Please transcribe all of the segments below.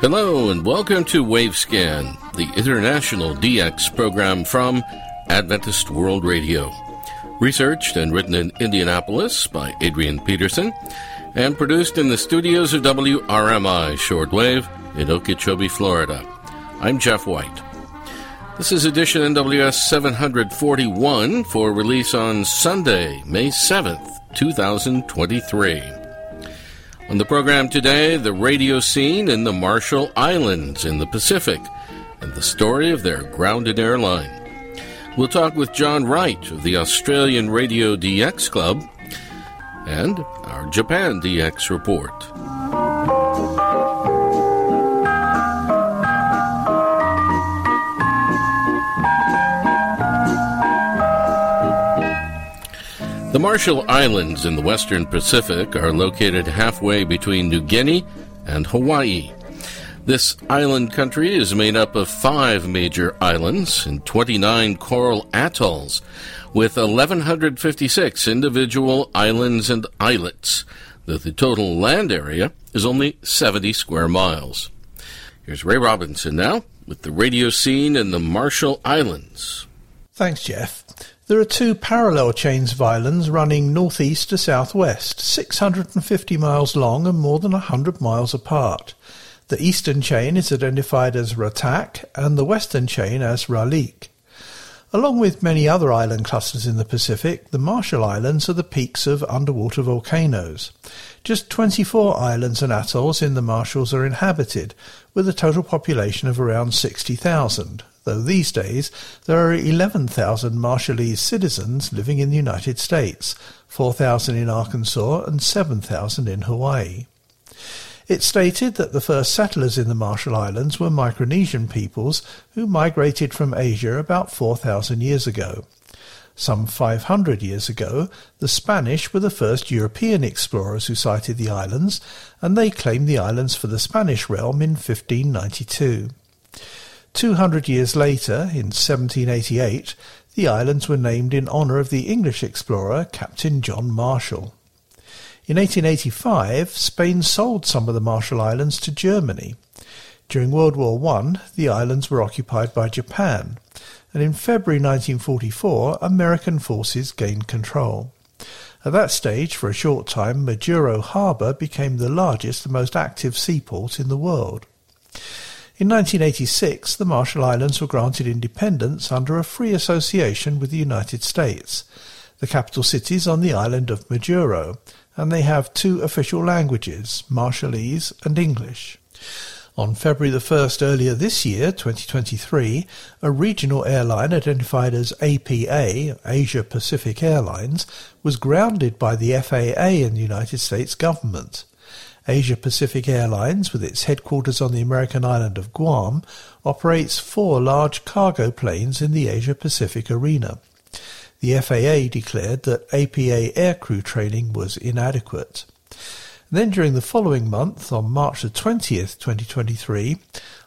Hello and welcome to Wavescan, the international DX program from Adventist World Radio. Researched and written in Indianapolis by Adrian Peterson and produced in the studios of WRMI Shortwave in Okeechobee, Florida. I'm Jeff White. This is edition NWS 741 for release on Sunday, May 7th, 2023. On the program today, the radio scene in the Marshall Islands in the Pacific and the story of their grounded airline. We'll talk with John Wright of the Australian Radio DX Club and our Japan DX report. The Marshall Islands in the western Pacific are located halfway between New Guinea and Hawaii. This island country is made up of five major islands and 29 coral atolls, with 1,156 individual islands and islets. The, the total land area is only 70 square miles. Here's Ray Robinson now with the radio scene in the Marshall Islands. Thanks, Jeff. There are two parallel chains of islands running northeast to southwest, 650 miles long and more than 100 miles apart. The eastern chain is identified as Ratak and the western chain as Ralik. Along with many other island clusters in the Pacific, the Marshall Islands are the peaks of underwater volcanoes. Just 24 islands and atolls in the Marshalls are inhabited, with a total population of around 60,000, though these days there are 11,000 Marshallese citizens living in the United States, 4,000 in Arkansas and 7,000 in Hawaii. It stated that the first settlers in the Marshall Islands were Micronesian peoples who migrated from Asia about 4,000 years ago. Some 500 years ago, the Spanish were the first European explorers who sighted the islands, and they claimed the islands for the Spanish realm in 1592. Two hundred years later, in 1788, the islands were named in honour of the English explorer Captain John Marshall. In 1885, Spain sold some of the Marshall Islands to Germany. During World War I, the islands were occupied by Japan, and in February 1944, American forces gained control. At that stage, for a short time, Majuro Harbour became the largest and most active seaport in the world. In 1986, the Marshall Islands were granted independence under a free association with the United States. The capital city is on the island of Majuro, and they have two official languages, Marshallese and English. On February the 1st earlier this year, 2023, a regional airline identified as APA, Asia Pacific Airlines, was grounded by the FAA and the United States government. Asia Pacific Airlines, with its headquarters on the American island of Guam, operates four large cargo planes in the Asia Pacific arena. The FAA declared that APA aircrew training was inadequate. Then during the following month, on March the 20th, 2023,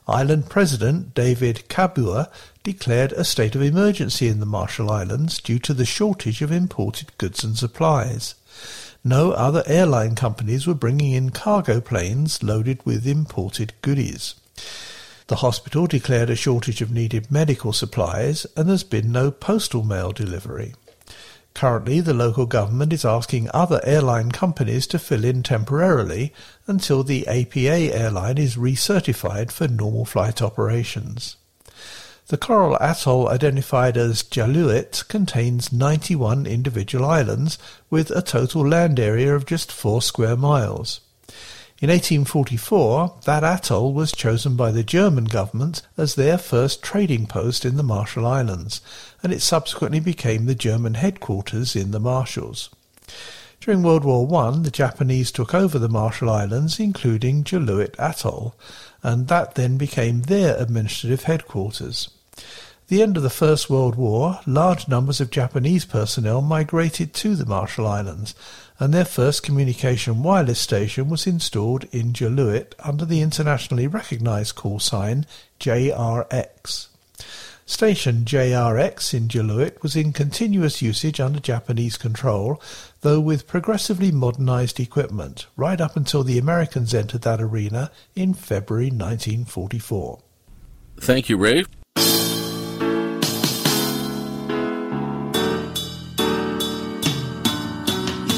Island President David Kabua declared a state of emergency in the Marshall Islands due to the shortage of imported goods and supplies. No other airline companies were bringing in cargo planes loaded with imported goodies. The hospital declared a shortage of needed medical supplies and there's been no postal mail delivery. Currently, the local government is asking other airline companies to fill in temporarily until the APA airline is recertified for normal flight operations. The coral atoll identified as Jaluit contains 91 individual islands with a total land area of just 4 square miles. In 1844, that atoll was chosen by the German government as their first trading post in the Marshall Islands, and it subsequently became the German headquarters in the Marshalls. During World War I, the Japanese took over the Marshall Islands, including Jaluit Atoll, and that then became their administrative headquarters the end of the First World War, large numbers of Japanese personnel migrated to the Marshall Islands, and their first communication wireless station was installed in Jaluit under the internationally recognized call sign JRX. Station JRX in Jaluit was in continuous usage under Japanese control, though with progressively modernized equipment, right up until the Americans entered that arena in February 1944. Thank you, Ray.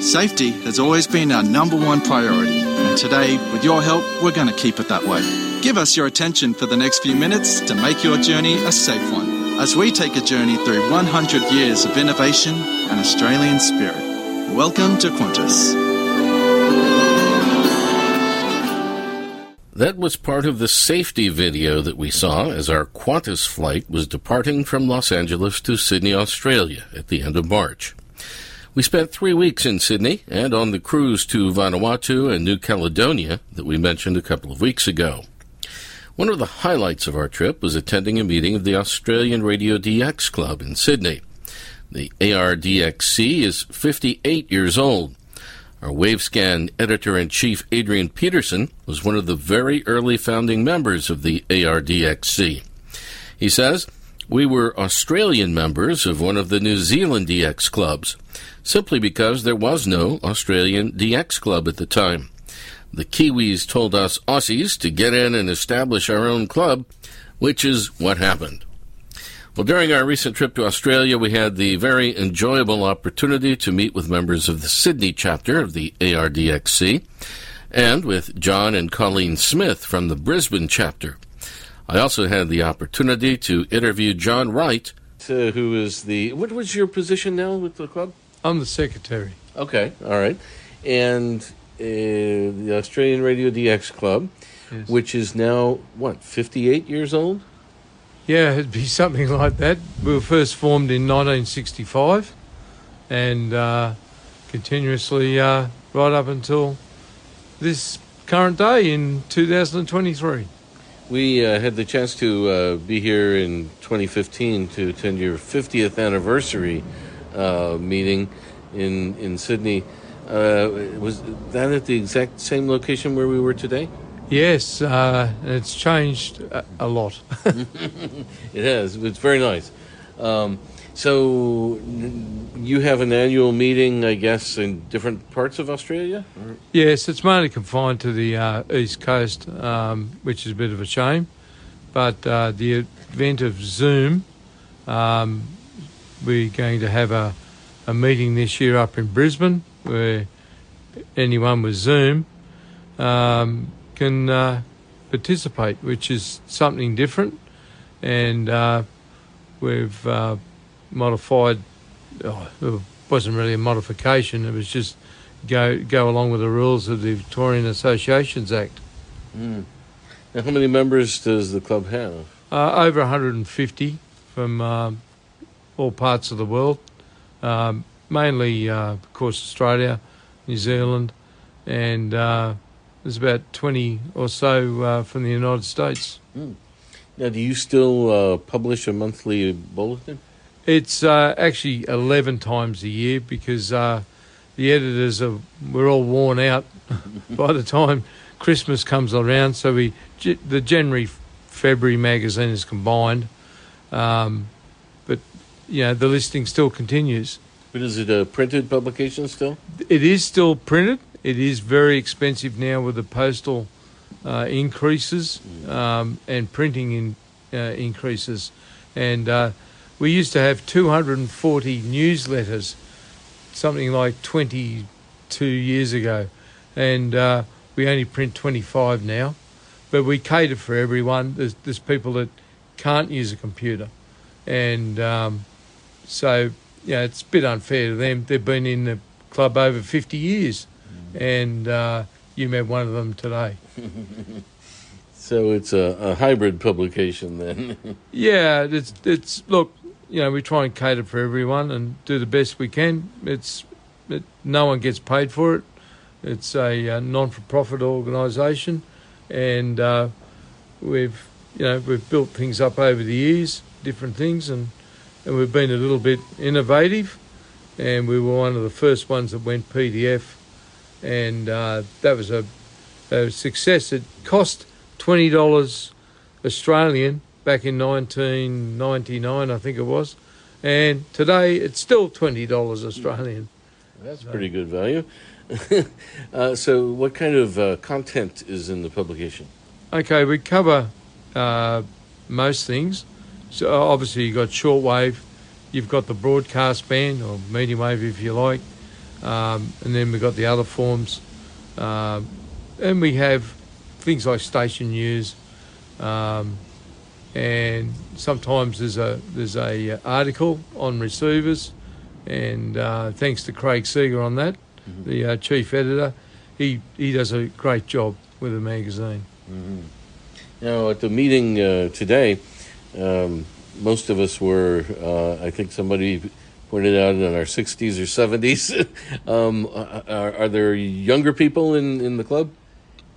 Safety has always been our number one priority, and today, with your help, we're going to keep it that way. Give us your attention for the next few minutes to make your journey a safe one as we take a journey through 100 years of innovation and Australian spirit. Welcome to Qantas. That was part of the safety video that we saw as our Qantas flight was departing from Los Angeles to Sydney, Australia at the end of March. We spent three weeks in Sydney and on the cruise to Vanuatu and New Caledonia that we mentioned a couple of weeks ago. One of the highlights of our trip was attending a meeting of the Australian Radio DX Club in Sydney. The ARDXC is 58 years old our Wavescan editor in chief, Adrian Peterson, was one of the very early founding members of the ARDXC. He says, We were Australian members of one of the New Zealand DX clubs, simply because there was no Australian DX club at the time. The Kiwis told us Aussies to get in and establish our own club, which is what happened. Well, during our recent trip to Australia, we had the very enjoyable opportunity to meet with members of the Sydney chapter of the ARDXC and with John and Colleen Smith from the Brisbane chapter. I also had the opportunity to interview John Wright, uh, who is the. What was your position now with the club? I'm the secretary. Okay, all right. And uh, the Australian Radio DX Club, Yes. which is now, what, 58 years old? Yeah, it'd be something like that. We were first formed in 1965 and uh, continuously uh, right up until this current day in 2023. We uh, had the chance to uh, be here in 2015 to attend your 50th anniversary uh, meeting in in Sydney. Uh, was that at the exact same location where we were today? Yes, uh, it's changed a, a lot. It has. It's very nice. Um, so you have an annual meeting, I guess, in different parts of Australia. yes, it's mainly confined to the uh, east coast, um, which is a bit of a shame. But uh, the event of Zoom, um, we're going to have a, a meeting this year up in Brisbane where anyone with Zoom um, can uh, participate, which is something different. And uh, we've uh, modified, oh, it wasn't really a modification, it was just go, go along with the rules of the Victorian Associations Act. Now, how many members does the club have? Uh, over 150 from um, all parts of the world, um, mainly, uh, of course, Australia, New Zealand, and uh, there's about 20 or so uh, from the United States. Now, do you still uh, publish a monthly bulletin? It's uh, actually 11 times a year because uh, the editors are we're all worn out by the time Christmas comes around. So we the January February magazine is combined, um, know the listing still continues. But is it a printed publication still? It is still printed. It is very expensive now with the postal uh, increases um, and printing in, uh, increases. And uh, we used to have 240 newsletters, something like 22 years ago, and uh, we only print 25 now. But we cater for everyone. There's, there's people that can't use a computer, and um, so yeah, it's a bit unfair to them. They've been in the club over 50 years, and uh, you met one of them today. So it's a, a hybrid publication then. Yeah, it's it's look, you know, we try and cater for everyone and do the best we can. It's it, no one gets paid for it. It's a uh, non-for-profit organisation, and uh, we've you know we've built things up over the years, different things, and and we've been a little bit innovative, and we were one of the first ones that went PDF, and uh, that was a, a success. It cost twenty dollars Australian back in 1999, I think it was, and today it's still twenty dollars Australian. That's pretty good value. uh, so, what kind of uh, content is in the publication? Okay, we cover uh, most things. So obviously you've got shortwave, you've got the broadcast band or medium wave if you like, um, and then we've got the other forms, um, and we have things like station news, um, and sometimes there's a there's a uh, article on receivers, and uh, thanks to Craig Seeger on that, the uh, chief editor, he he does a great job with the magazine. Now, at the meeting uh, today, um, most of us were, uh, I think somebody pointed out, in our 60s or 70s. um, are, are there younger people in, in the club?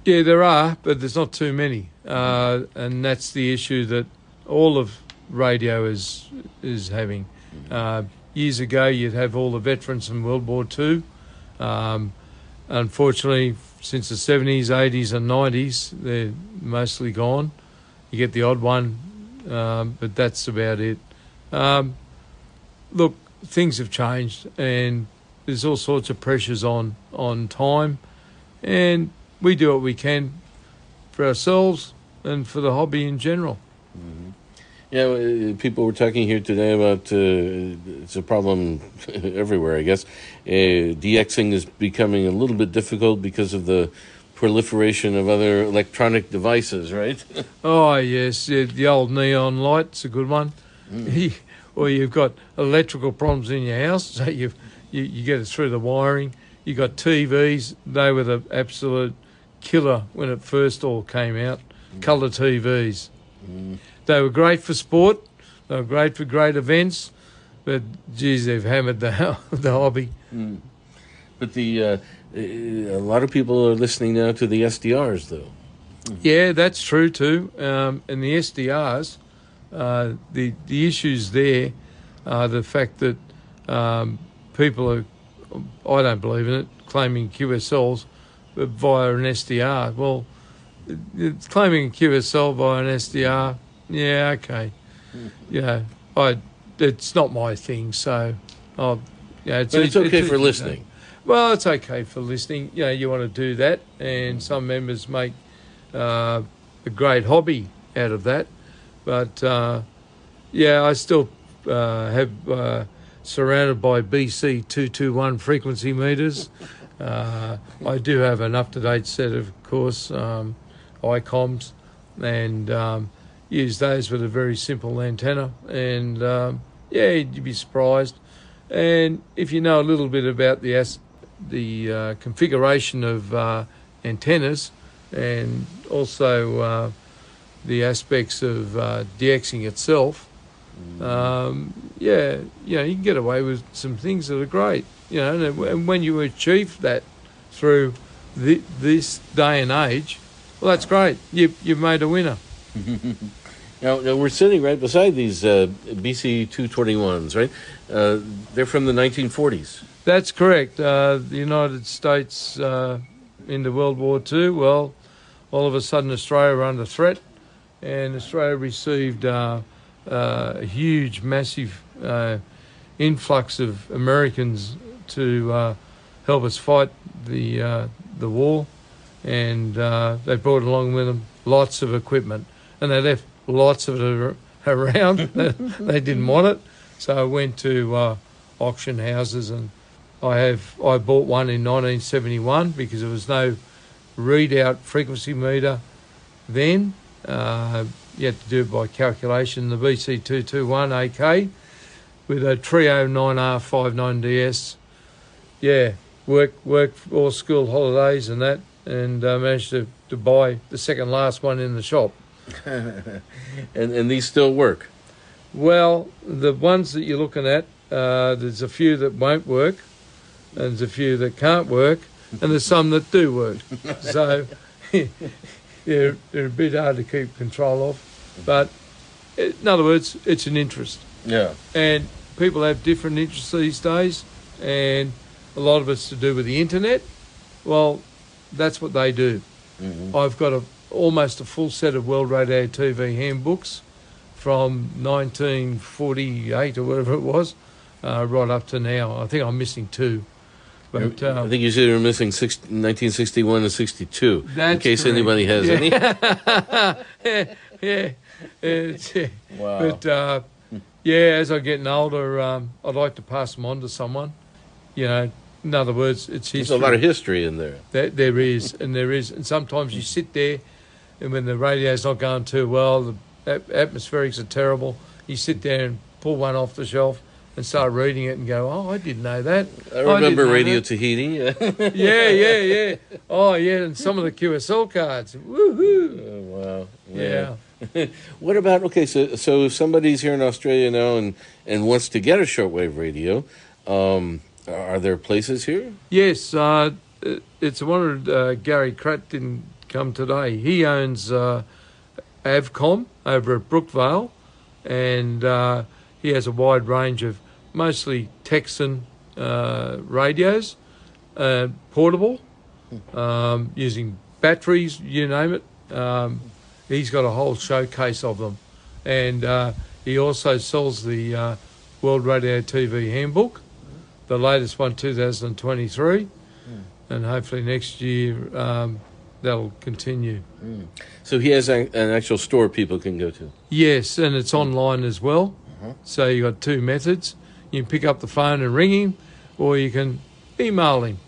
Yeah, there are, but there's not too many, uh, and that's the issue that all of radio is is having. Uh, years ago, you'd have all the veterans from World War Two. Um, unfortunately, since the 70s, 80s, and 90s, they're mostly gone. You get the odd one, um, but that's about it. Um, look, things have changed, and there's all sorts of pressures on on time, and we do what we can for ourselves and for the hobby in general. Yeah, uh, people were talking here today about uh, it's a problem everywhere, I guess. Uh, DXing is becoming a little bit difficult because of the proliferation of other electronic devices, right? Oh yes, the old neon light's a good one. Hmm. or you've got electrical problems in your house, so you you you get it through the wiring. You got TVs; they were the absolute killer when it first all came out. Hmm. Colour TVs. Hmm. They were great for sport. They were great for great events, but geez, they've hammered the the hobby. But the uh, a lot of people are listening now to the SDRs, though. Yeah, that's true too. Um, and the SDRs, uh, the the issues there are the fact that um, people are, I don't believe in it, claiming QSLs via an SDR. Well, claiming a QSL via an SDR, yeah, okay, yeah, I, it's not my thing. So, oh, yeah, But it's okay for listening. Well, it's okay for listening. You know, you want to do that, and some members make uh, a great hobby out of that. But uh, yeah, I still uh, have uh, surrounded by BC two two one frequency meters. Uh, I do have an up to date set of course um, ICOMs, and um, use those with a very simple antenna. And um, yeah, you'd be surprised. And if you know a little bit about the as- the uh, configuration of uh, antennas and also uh, the aspects of uh, DXing itself, um, yeah, you know, you can get away with some things that are great. You know, and, and when you achieve that through thi- this day and age, well, that's great. You, you've made a winner. Now, now we're sitting right beside these uh, BC 221s, right? Uh, they're from the 1940s. That's correct. Uh, the United States uh, into World War II, well, all of a sudden Australia were under threat, and Australia received uh, uh, a huge, massive influx of Americans to help us fight the the war, and they brought along with them lots of equipment, and they left lots of it around. they didn't want it, so I went to uh, auction houses, and I have I bought one in 1971 because there was no readout frequency meter then. Uh, you had to do it by calculation. The BC221 AK with a Trio 9R59DS. Yeah, work work all school holidays and that, and uh, managed to, to buy the second last one in the shop. and and these still work. Well, the ones that you're looking at, uh, there's a few that won't work, and there's a few that can't work, and there's some that do work. so they're, they're a bit hard to keep control of. But in other words, it's an interest. Yeah. And people have different interests these days, and a lot of it's to do with the internet. Well, that's what they do. I've got a, almost a full set of World Radio TV handbooks from 1948 or whatever it was, uh, right up to now. I think I'm missing two. But I um, think you said you were missing six, 1961 and 62. in case correct. anybody has Yeah. any. yeah, it's, yeah. Wow. But uh, yeah, as I'm getting older, um, I'd like to pass them on to someone. You know, in other words, it's history. There's a lot of history in there. There, there is, and there is, and sometimes you sit there, and when the radio's not going too well, the at- atmospherics are terrible. You sit there and pull one off the shelf and start reading it and go, "Oh, I didn't know that." I remember know Radio that." Tahiti. Yeah, yeah, yeah. Oh, yeah, and some of the QSL cards. Woohoo! Oh, wow. Yeah. what about okay? So, so if somebody's here in Australia now and and wants to get a shortwave radio, um, are there places here? Yes, uh, it- it's one of uh, Gary Kratt didn't come today. He owns uh, Avcom over at Brookvale, and uh, he has a wide range of mostly Tecsun uh, radios, uh, portable, um, using batteries, you name it. Um, he's got a whole showcase of them, and uh, he also sells the uh, World Radio TV Handbook, the latest one, 2023, and hopefully next year um, that'll continue. So he has a, an actual store people can go to. Yes, and it's online as well. So you've got two methods. You can pick up the phone and ring him, or you can email him.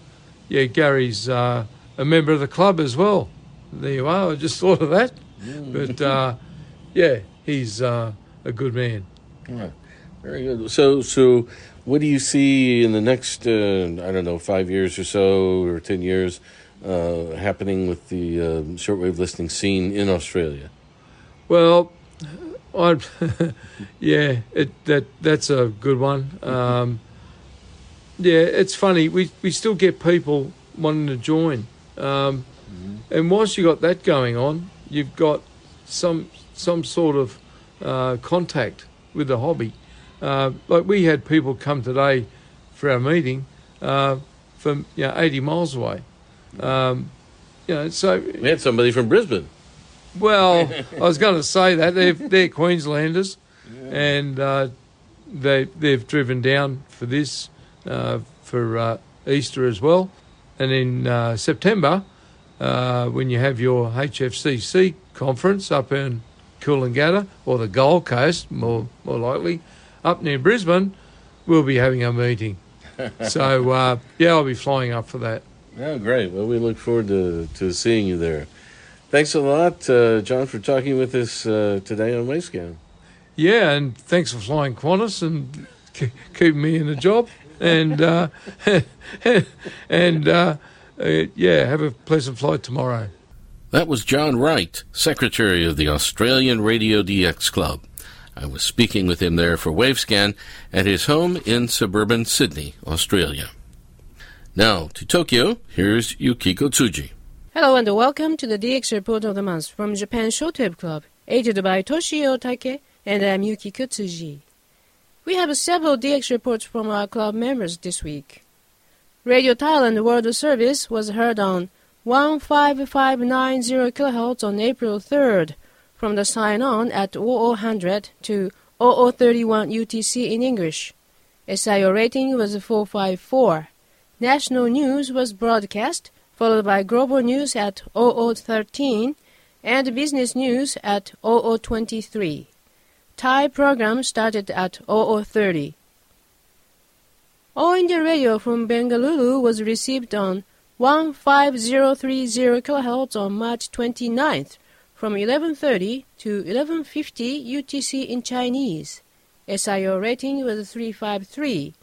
Yeah, Gary's uh, a member of the club as well. There you are. I just thought of that. But uh, yeah, he's uh, a good man. Very good. So, so what do you see in the next, uh, I don't know, five years or so, or ten years, uh, happening with the uh, shortwave listening scene in Australia? Well, I yeah, it that that's a good one. Um, yeah, it's funny. We we still get people wanting to join, um, and whilst you got that going on, you've got some some sort of uh, contact with the hobby. Uh, like we had people come today for our meeting uh, from you know eighty miles away. Um, you know, so We had somebody from Brisbane. well, I was going to say that they're they're Queenslanders, and uh, they they've driven down for this uh, for uh, Easter as well, and in uh, September uh, when you have your HFCC conference up in Coolangatta or the Gold Coast, more more likely, up near Brisbane, we'll be having a meeting. so uh, yeah, I'll be flying up for that. Oh, great. Well, we look forward to, to seeing you there. Thanks a lot, uh, John, for talking with us uh, today on Wavescan. Yeah, and thanks for flying Qantas and k- keeping me in a job. And uh, and uh, uh, yeah, have a pleasant flight tomorrow. That was John Wright, Secretary of the Australian Radio DX Club. I was speaking with him there for Wavescan at his home in suburban Sydney, Australia. Now to Tokyo, here's Yukiko Tsuji. Hello and welcome to the DX Report of the Month from Japan Shortwave Club, aided by Toshio Take and I'm Yukiko Tsuji. We have several DX reports from our club members this week. Radio Thailand World Service was heard on 15590 kHz on April 3rd from the sign-on at 0000 to 0031 UTC in English. SIO rating was 454. National news was broadcast, followed by global news at 0013 and business news at 0023. Thai program started at 0030. All India Radio from Bengaluru was received on 15030 kHz on March 29th from 11.30 to 11.50 UTC in Chinese. SIO rating was 353.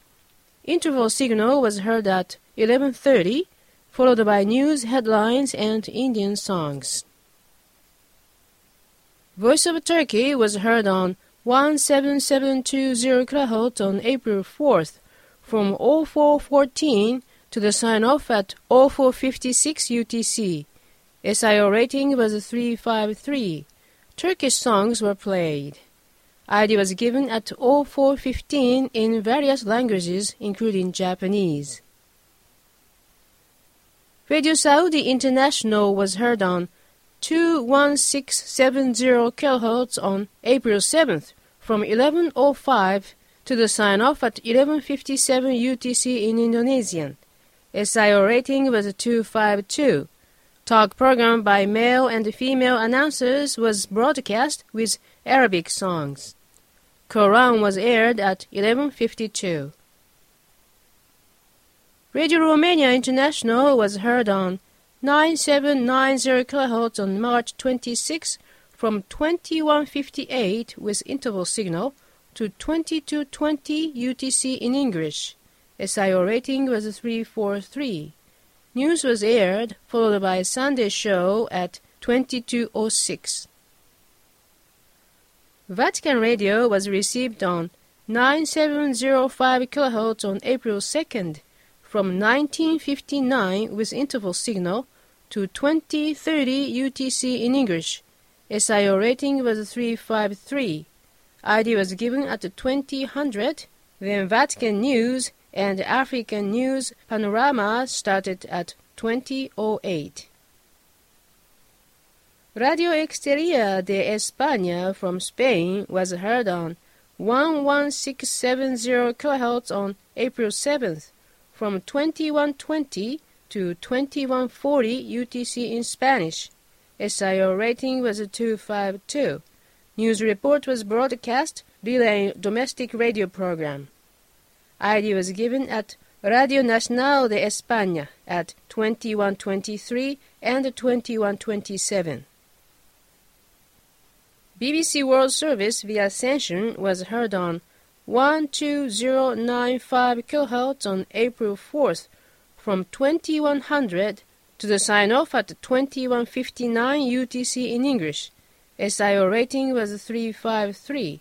Interval signal was heard at 11.30, followed by news headlines and Indian songs. Voice of Turkey was heard on 17720 kHz on April 4th from 0414 to the sign-off at 0456 UTC. SIO rating was 353. Turkish songs were played. ID was given at 0415 in various languages, including Japanese. Radio Saudi International was heard on 21670 kHz on April 7th from 11.05 to the sign-off at 11.57 UTC in Indonesian. SIO rating was 252. Talk program by male and female announcers was broadcast with Arabic songs. Quran was aired at 11.52. Radio Romania International was heard on 9790 kHz on March 26 from 2158 with interval signal to 2220 UTC in English. SIO rating was 343. News was aired, followed by a Sunday show at 2206. Vatican Radio was received on 9705 kHz on April 2nd from 1959 with interval signal to 2030 UTC in English. SIO rating was 353. ID was given at 2000. Then Vatican News and African News Panorama started at 2008. Radio Exterior de España from Spain was heard on 11670 kHz on April 7th from 2120 to 2140 UTC in Spanish. SIO rating was 252. News report was broadcast, relaying domestic radio program. ID was given at Radio Nacional de España at 2123 and 2127. BBC World Service via Ascension was heard on 12095 kHz on April 4th from 2100 to the sign-off at 2159 UTC in English. SIO rating was 353.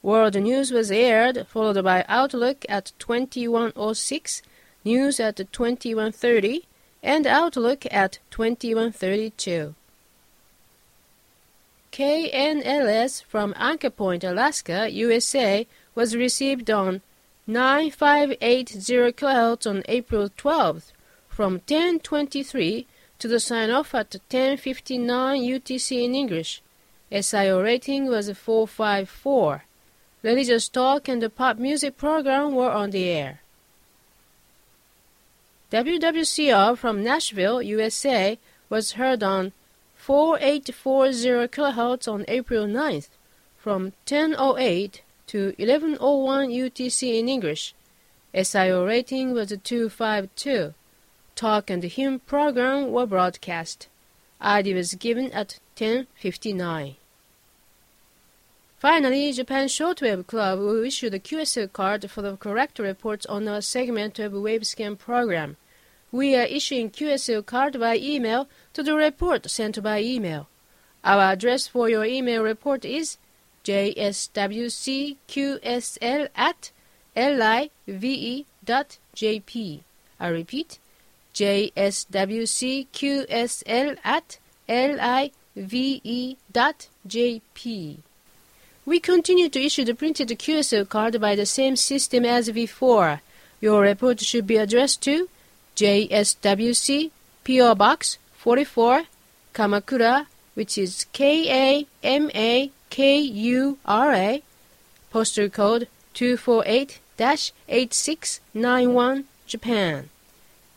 World News was aired, followed by Outlook at 2106, News at 2130, and Outlook at 2132. KNLS from Anchor Point, Alaska, USA was received on 9580 kHz on April 12th from 1023 to the sign-off at 1059 UTC in English. SIO rating was 454. Religious talk and the pop music program were on the air. WWCR from Nashville, USA was heard on 4840 kHz on April 9th from 1008 to 1101 UTC in English. SIO rating was 252. Talk and hymn program were broadcast. ID was given at 1059. Finally, Japan Shortwave Club will issue the QSL card for the correct reports on our segment of Wavescan program. We are issuing QSL card by email to the report sent by email. Our address for your email report is jswcqsl at live.jp. I repeat, jswcqsl at live.jp. We continue to issue the printed QSL card by the same system as before. Your report should be addressed to JSWC PO Box 44 Kamakura, which is K A M A K U R A, postal code 248-8691 Japan.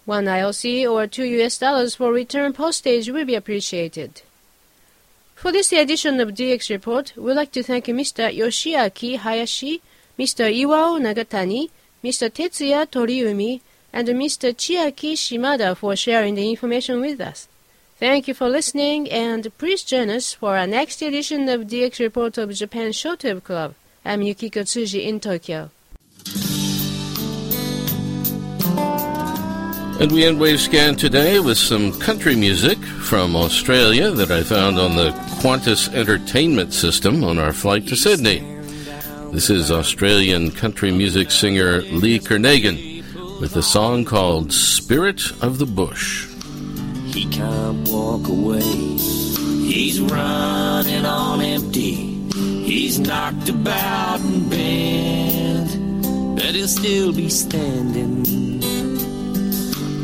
One IRC or two US dollars for return postage will be appreciated. For this edition of DX Report, we'd like to thank Mr. Yoshiaki Hayashi, Mr. Iwao Nagatani, Mr. Tetsuya Toriumi, and Mr. Chiaki Shimada for sharing the information with us. Thank you for listening, and please join us for our next edition of DX Report of Japan Shortwave Club. I'm Yukiko Tsuji in Tokyo. And we end Wave Scan today with some country music from Australia that I found on the Qantas Entertainment System on our flight to Sydney. This is Australian country music singer Lee Kernaghan with a song called Spirit of the Bush. He can't walk away. He's running on empty. He's knocked about and bent, but he'll still be standing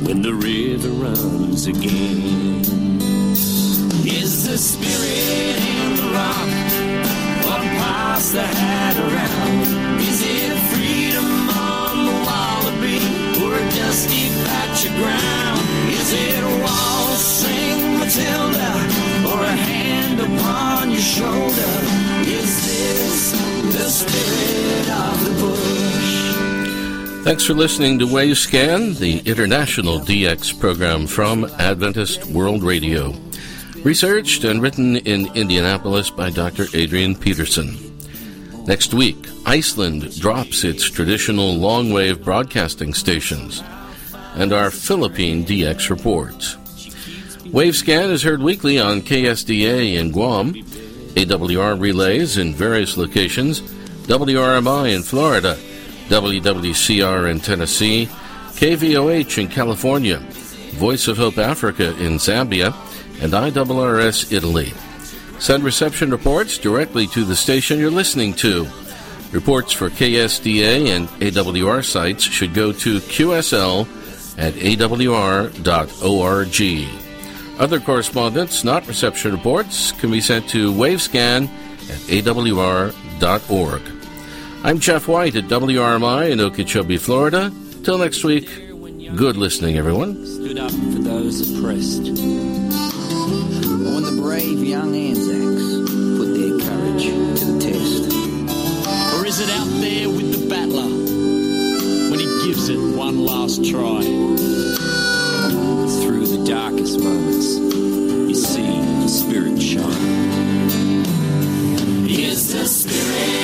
when the river runs again. Is the spirit in the rock? What pass the hat around? Or a dusty patch of ground? Is it a sing Matilda, or a hand upon your shoulder? Is this the spirit of the bush? Thanks for listening to Wave Scan, the international DX program from Adventist World Radio. Researched and written in Indianapolis by Dr. Adrian Peterson. Next week, Iceland drops its traditional long wave broadcasting stations and our Philippine DX reports. Wavescan is heard weekly on KSDA in Guam, AWR relays in various locations, WRMI in Florida, WWCR in Tennessee, KVOH in California, Voice of Hope Africa in Zambia, and IRRS Italy. Send reception reports directly to the station you're listening to. Reports for KSDA and AWR sites should go to QSL at awr.org. Other correspondence, not reception reports, can be sent to wavescan at awr.org. I'm Jeff White at WRMI in Okeechobee, Florida. Till next week, good listening, everyone. Stood up for those oppressed. when the brave young Anzacs put their courage to the test. Or is it out there with the battler it one last try. Through the darkest moments, you see the Spirit shine. Is the Spirit.